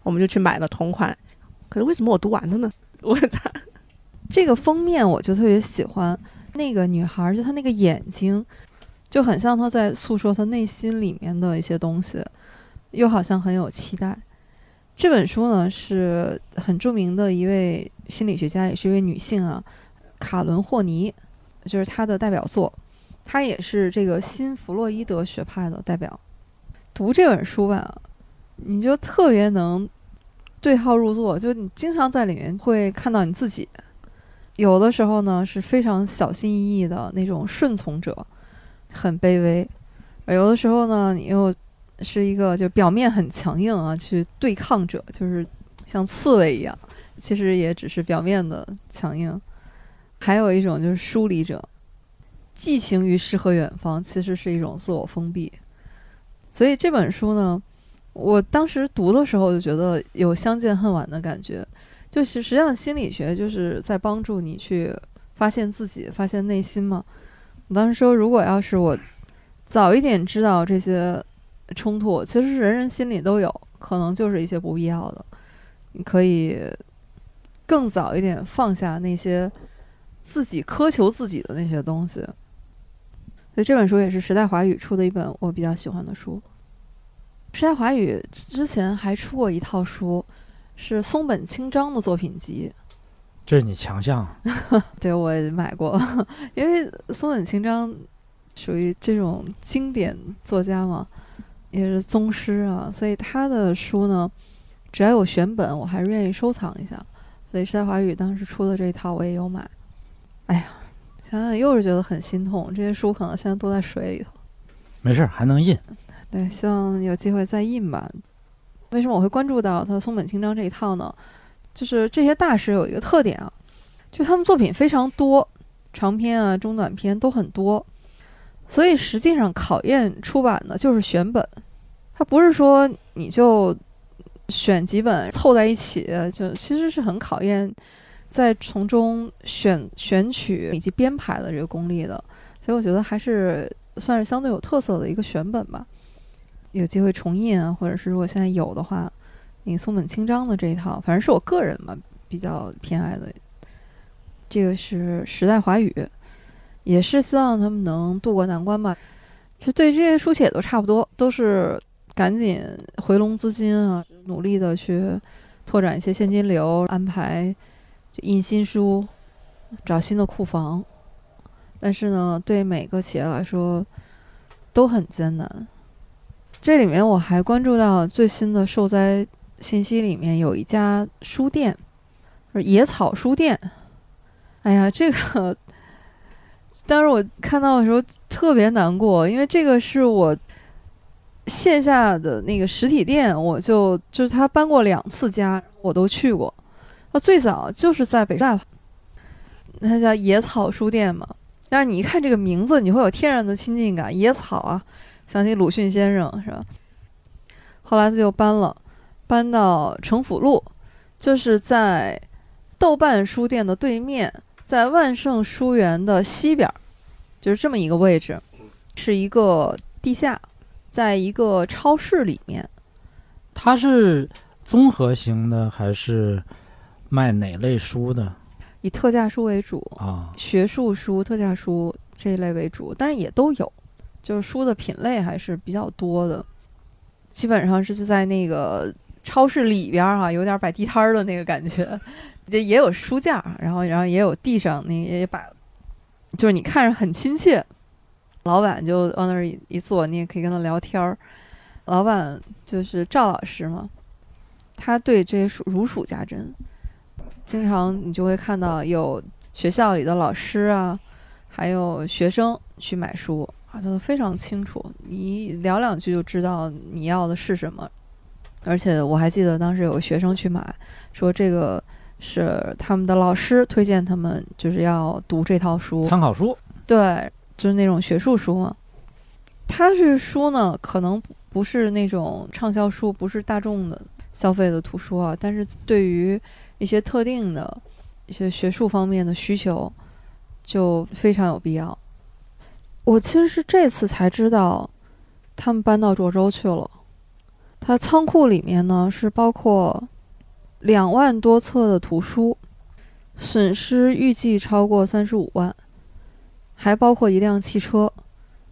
[SPEAKER 4] 我们就去买了同款。可是为什么我读完了呢？<laughs> 我操！
[SPEAKER 1] 这个封面我就特别喜欢，那个女孩就她那个眼睛，就很像她在诉说她内心里面的一些东西，又好像很有期待。这本书呢是很著名的一位心理学家，也是一位女性啊。卡伦霍尼就是她的代表作，她也是这个新弗洛伊德学派的代表。读这本书吧，你就特别能对号入座，就你经常在里面会看到你自己。有的时候呢是非常小心翼翼的那种顺从者，很卑微；而有的时候呢，你又是一个就表面很强硬啊，去对抗者，就是像刺猬一样，其实也只是表面的强硬。还有一种就是疏离者，寄情于诗和远方，其实是一种自我封闭。所以这本书呢，我当时读的时候就觉得有相见恨晚的感觉。就是实际上心理学就是在帮助你去发现自己、发现内心嘛。我当时说，如果要是我早一点知道这些冲突，其实人人心里都有，可能就是一些不必要的。你可以更早一点放下那些。自己苛求自己的那些东西，所以这本书也是时代华语出的一本我比较喜欢的书。时代华语之前还出过一套书，是松本清张的作品集。
[SPEAKER 2] 这是你强项。<laughs>
[SPEAKER 1] 对，我买过，<laughs> 因为松本清张属于这种经典作家嘛，也是宗师啊，所以他的书呢，只要有选本，我还是愿意收藏一下。所以时代华语当时出的这一套，我也有买。哎呀，想想又是觉得很心痛。这些书可能现在都在水里头。
[SPEAKER 2] 没事，还能印。
[SPEAKER 1] 对，希望有机会再印吧。为什么我会关注到他松本清张这一套呢？就是这些大师有一个特点啊，就他们作品非常多，长篇啊、中短篇都很多。所以实际上考验出版的就是选本，它不是说你就选几本凑在一起，就其实是很考验。在从中选选取以及编排的这个功力的，所以我觉得还是算是相对有特色的一个选本吧。有机会重印啊，或者是如果现在有的话，你松本清张的这一套，反正是我个人嘛比较偏爱的。这个是时代华语，也是希望他们能渡过难关吧。其实对这些书写都差不多，都是赶紧回笼资金啊，努力的去拓展一些现金流，安排。印新书，找新的库房，但是呢，对每个企业来说都很艰难。这里面我还关注到最新的受灾信息，里面有一家书店，野草书店。哎呀，这个当时我看到的时候特别难过，因为这个是我线下的那个实体店，我就就是他搬过两次家，我都去过。他最早就是在北大，那叫野草书店嘛。但是你一看这个名字，你会有天然的亲近感，野草啊，想起鲁迅先生是吧？后来他就搬了，搬到城府路，就是在豆瓣书店的对面，在万盛书园的西边，就是这么一个位置，是一个地下，在一个超市里面。
[SPEAKER 2] 它是综合型的还是卖哪类书的
[SPEAKER 1] 以特价书为主，
[SPEAKER 2] 啊？
[SPEAKER 1] 学术书、特价书这一类为主，但是也都有，就是书的品类还是比较多的。基本上是在那个超市里边儿、哈，有点摆地摊儿的那个感觉，也也有书架，然后然后也有地上那也摆，就是你看着很亲切。老板就往那儿一一坐，你也可以跟他聊天儿。老板就是赵老师嘛，他对这些书如数家珍，经常你就会看到有学校里的老师啊，还有学生去买书啊，他都非常清楚，你聊两句就知道你要的是什么。而且我还记得当时有个学生去买，说这个是他们的老师推荐他们就是要读这套书，
[SPEAKER 2] 参考书
[SPEAKER 1] 对，就是那种学术书嘛。它是书呢，可能不不是那种畅销书，不是大众的消费的图书啊，但是对于一些特定的一些学术方面的需求，就非常有必要。我其实是这次才知道，他们搬到涿州去了。它仓库里面呢是包括两万多册的图书，损失预计超过三十五万，还包括一辆汽车。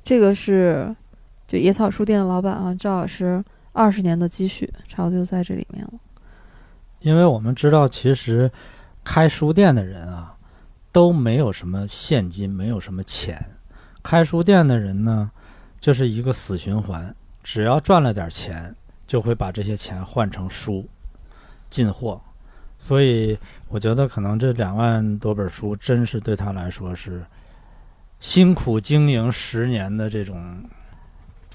[SPEAKER 1] 这个是就野草书店的老板啊，赵老师二十年的积蓄，差不多就在这里面了。
[SPEAKER 2] 因为我们知道，其实开书店的人啊，都没有什么现金，没有什么钱。开书店的人呢，就是一个死循环，只要赚了点钱，就会把这些钱换成书进货。所以我觉得，可能这两万多本书，真是对他来说是辛苦经营十年的这种，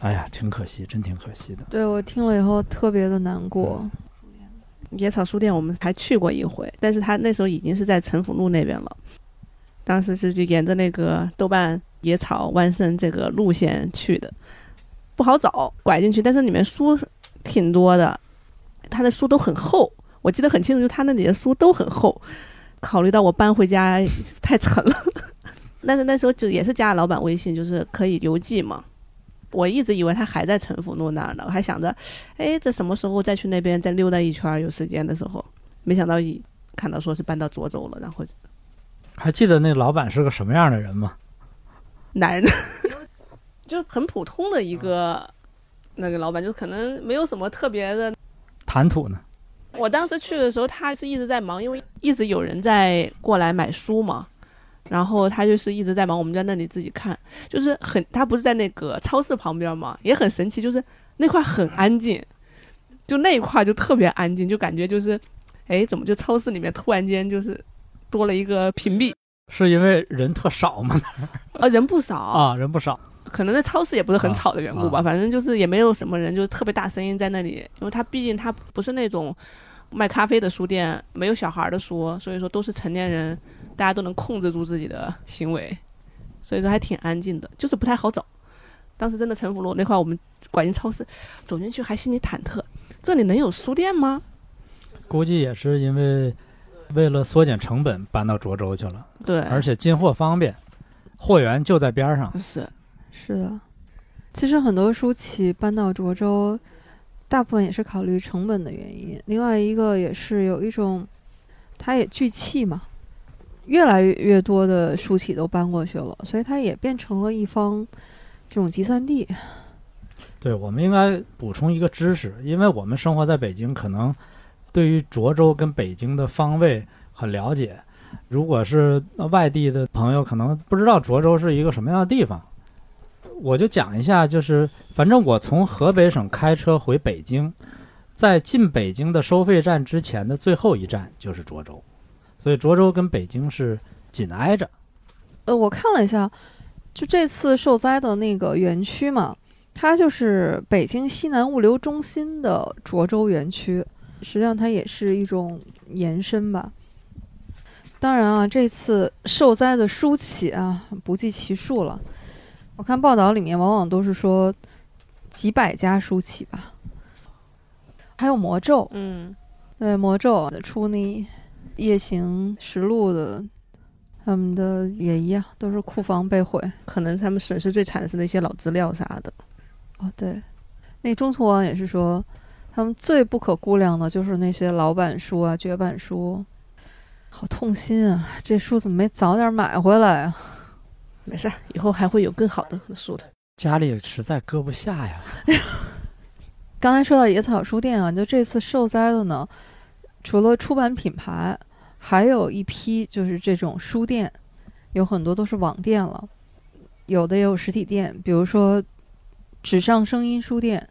[SPEAKER 2] 哎呀，挺可惜，真挺可惜的。
[SPEAKER 1] 对我听了以后特别的难过。
[SPEAKER 4] 野草书店我们还去过一回，但是他那时候已经是在陈府路那边了。当时是就沿着那个豆瓣野草万盛这个路线去的，不好找，拐进去，但是里面书挺多的，他的书都很厚，我记得很清楚，就他那里的书都很厚。考虑到我搬回家太沉了，<laughs> 但是那时候就也是加了老板微信，就是可以邮寄嘛。我一直以为他还在陈府路那儿呢，我还想着，哎，这什么时候再去那边再溜达一圈？有时间的时候，没想到一看到说是搬到涿州了，然后
[SPEAKER 2] 还记得那老板是个什么样的人吗？
[SPEAKER 4] 男人 <laughs> 就很普通的一个那个老板，就可能没有什么特别的。
[SPEAKER 2] 谈吐呢？
[SPEAKER 4] 我当时去的时候，他是一直在忙，因为一直有人在过来买书嘛。然后他就是一直在忙，我们在那里自己看，就是很，他不是在那个超市旁边嘛，也很神奇，就是那块很安静，就那一块就特别安静，就感觉就是，哎，怎么就超市里面突然间就是多了一个屏蔽，
[SPEAKER 2] 是因为人特少吗？
[SPEAKER 4] 啊，人不少
[SPEAKER 2] 啊，人不少。
[SPEAKER 4] 可能那超市也不是很吵的缘故吧，
[SPEAKER 2] 啊
[SPEAKER 4] 反正就是也没有什么人，就是特别大声音在那里，因为它毕竟它不是那种卖咖啡的书店，没有小孩儿的书，所以说都是成年人，大家都能控制住自己的行为，所以说还挺安静的，就是不太好找。当时真的城府路那块，我们拐进超市，走进去还心里忐忑，这里能有书店吗？
[SPEAKER 2] 估计也是因为为了缩减成本搬到涿州去了，
[SPEAKER 4] 对，
[SPEAKER 2] 而且进货方便，货源就在边儿上。
[SPEAKER 4] 是
[SPEAKER 1] 是的，其实很多书企搬到涿州，大部分也是考虑成本的原因，另外一个也是有一种，它也聚气嘛，越来越越多的书企都搬过去了，所以它也变成了一方这种集散地。
[SPEAKER 2] 对，我们应该补充一个知识，因为我们生活在北京，可能对于涿州跟北京的方位很了解。如果是外地的朋友，可能不知道涿州是一个什么样的地方。我就讲一下，就是反正我从河北省开车回北京，在进北京的收费站之前的最后一站就是涿州，所以涿州跟北京是紧挨着。
[SPEAKER 1] 呃，我看了一下，就这次受灾的那个园区嘛，它就是北京西南物流中心的涿州园区，实际上它也是一种延伸吧。当然啊，这次受灾的书企啊不计其数了。我看报道里面往往都是说几百家书企吧，还有魔咒，
[SPEAKER 4] 嗯，
[SPEAKER 1] 对魔咒出那《夜行实录》的，他们的也一样，都是库房被毁。
[SPEAKER 4] 可能他们损失最惨的是那些老资料啥的。
[SPEAKER 1] 哦，对，那中途网也是说，他们最不可估量的就是那些老版书啊、绝版书，好痛心啊！这书怎么没早点买回来啊？
[SPEAKER 4] 没事，以后还会有更好的书的。
[SPEAKER 2] 家里实在搁不下呀。<laughs>
[SPEAKER 1] 刚才说到野草书店啊，就这次受灾的呢，除了出版品牌，还有一批就是这种书店，有很多都是网店了，有的也有实体店，比如说纸上声音书店，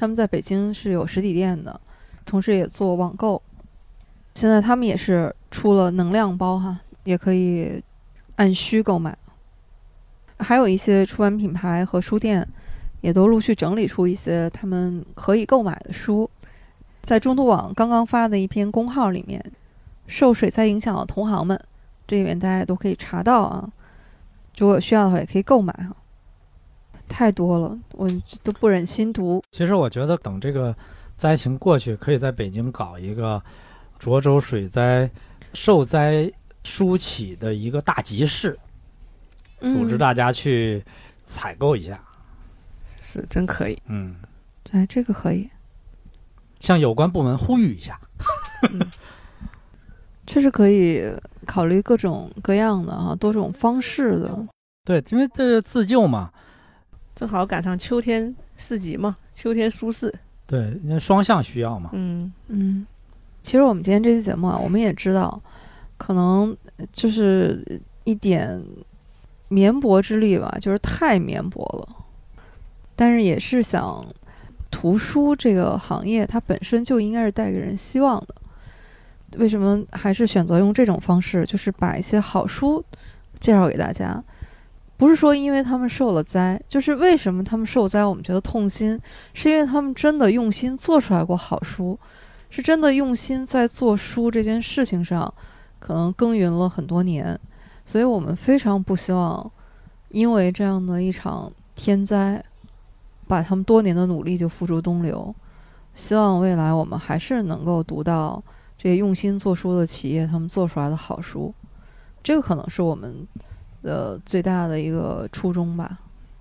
[SPEAKER 1] 他们在北京是有实体店的，同时也做网购。现在他们也是出了能量包哈，也可以按需购买。还有一些出版品牌和书店。也都陆续整理出一些他们可以购买的书，在中途网刚刚发的一篇公号里面，受水灾影响的同行们，这里面大家都可以查到啊。如果有需要的话，也可以购买哈。太多了，我都不忍心读。
[SPEAKER 2] 其实我觉得等这个灾情过去，可以在北京搞一个涿州水灾受灾书起的一个大集市，组织大家去采购一下。
[SPEAKER 4] 是真可以，
[SPEAKER 2] 嗯，
[SPEAKER 1] 对，这个可以
[SPEAKER 2] 向有关部门呼吁一下，
[SPEAKER 1] 这是可以考虑各种各样的哈，多种方式的。
[SPEAKER 2] 对，因为这是自救嘛，
[SPEAKER 4] 正好赶上秋天市集嘛，秋天舒适。
[SPEAKER 2] 对，因为双向需要嘛。
[SPEAKER 4] 嗯
[SPEAKER 1] 嗯，其实我们今天这期节目啊，我们也知道，可能就是一点绵薄之力吧，就是太绵薄了。但是也是想，图书这个行业它本身就应该是带给人希望的。为什么还是选择用这种方式，就是把一些好书介绍给大家？不是说因为他们受了灾，就是为什么他们受灾，我们觉得痛心，是因为他们真的用心做出来过好书，是真的用心在做书这件事情上，可能耕耘了很多年，所以我们非常不希望因为这样的一场天灾。把他们多年的努力就付诸东流，希望未来我们还是能够读到这些用心做书的企业他们做出来的好书，这个可能是我们的最大的一个初衷吧。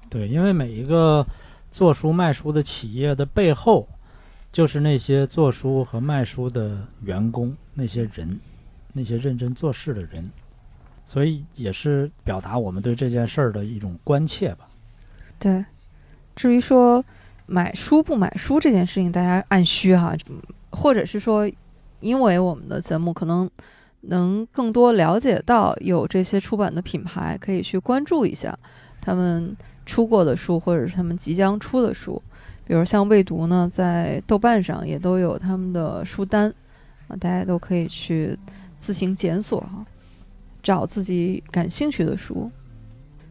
[SPEAKER 2] 对，因为每一个做书卖书的企业的背后，就是那些做书和卖书的员工，那些人，那些认真做事的人，所以也是表达我们对这件事儿的一种关切吧。
[SPEAKER 1] 对。至于说买书不买书这件事情，大家按需哈，或者是说，因为我们的节目可能能更多了解到有这些出版的品牌，可以去关注一下他们出过的书，或者是他们即将出的书。比如像未读呢，在豆瓣上也都有他们的书单啊，大家都可以去自行检索哈，找自己感兴趣的书。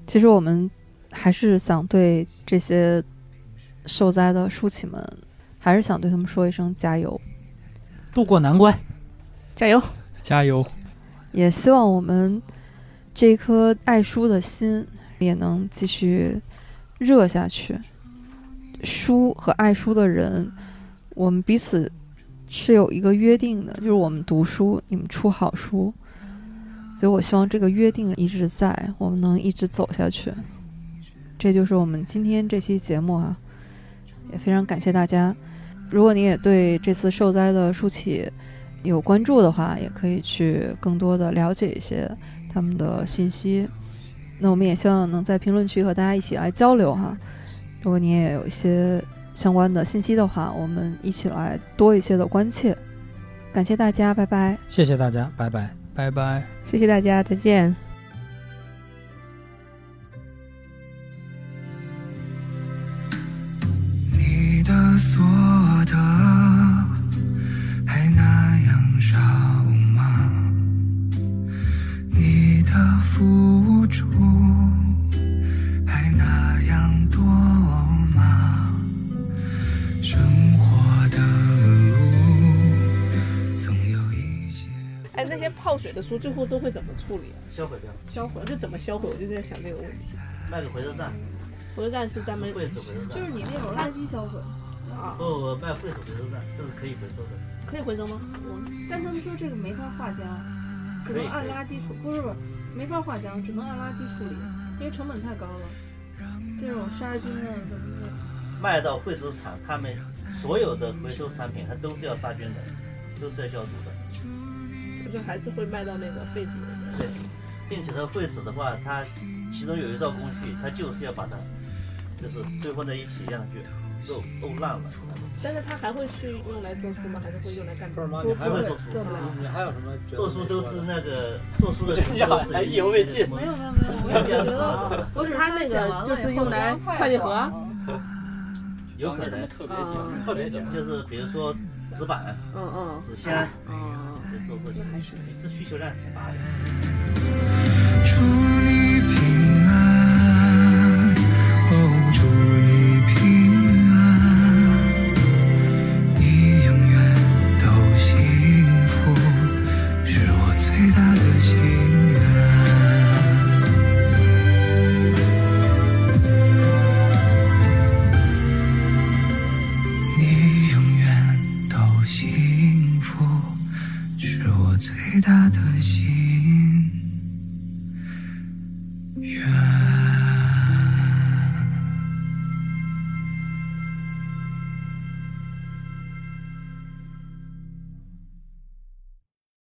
[SPEAKER 1] 其实我们。还是想对这些受灾的书企们，还是想对他们说一声加油，
[SPEAKER 2] 渡过难关，
[SPEAKER 4] 加油，
[SPEAKER 3] 加油！
[SPEAKER 1] 也希望我们这颗爱书的心也能继续热下去。书和爱书的人，我们彼此是有一个约定的，就是我们读书，你们出好书。所以我希望这个约定一直在，我们能一直走下去。这就是我们今天这期节目啊，也非常感谢大家。如果你也对这次受灾的书企有关注的话也可以去更多的了解一些他们的信息。那我们也希望能在评论区和大家一起来交流哈。如果你也有一些相关的信息的话我们一起来多一些的关切。感谢大家拜拜。
[SPEAKER 2] 谢谢大家拜拜。
[SPEAKER 3] 拜拜。
[SPEAKER 4] 谢谢大家再见。
[SPEAKER 5] 你的所得住，还那样多吗？生活的路总有一些。
[SPEAKER 4] 哎，那些泡水的书最后都会怎么处理啊？
[SPEAKER 6] 销毁掉，
[SPEAKER 4] 销毁就怎么销毁？我就在想这个问题。
[SPEAKER 6] 卖给回收站，
[SPEAKER 4] 回收站是咱们
[SPEAKER 6] 惠子回收站。
[SPEAKER 1] 就是你那种垃圾销毁，
[SPEAKER 4] 啊，
[SPEAKER 6] 不不，卖惠子回收站，这是可以回收的。
[SPEAKER 4] 可以回收吗？我
[SPEAKER 1] 但他们说这个没法化浆，只能按垃圾处，不是不是，没法化浆，只能按垃圾处理，因为成本太高了。这种杀菌啊什么的，
[SPEAKER 6] 卖到惠子厂，他们所有的回收产品，它都是要杀菌的，都是要消毒的。
[SPEAKER 4] 这个还是会卖到那个废纸。
[SPEAKER 6] 对，并且呢，惠子的话，它其中有一道工序，它就是要把它，就是堆混在一起，让它去肉沤烂了。
[SPEAKER 4] 但是它还会去用来做书吗？还是会用来干
[SPEAKER 2] 不是吗？
[SPEAKER 4] 不
[SPEAKER 2] 你还会
[SPEAKER 4] 不
[SPEAKER 6] 做
[SPEAKER 4] 做不了。
[SPEAKER 2] 你还有什么
[SPEAKER 6] 做书都是那个 <laughs> 做书的
[SPEAKER 2] 这你好像意犹未尽
[SPEAKER 1] 没有没有没有，我只觉得我只是
[SPEAKER 4] 它那个就是用来快递盒啊，
[SPEAKER 6] 有可能
[SPEAKER 3] 特别
[SPEAKER 4] 嗯
[SPEAKER 3] 讲，
[SPEAKER 2] 特别讲
[SPEAKER 6] 就是比如说纸板、
[SPEAKER 4] 嗯嗯
[SPEAKER 6] 纸箱，
[SPEAKER 4] 嗯，
[SPEAKER 6] 这都是
[SPEAKER 4] 还是
[SPEAKER 6] 是需求量挺大的。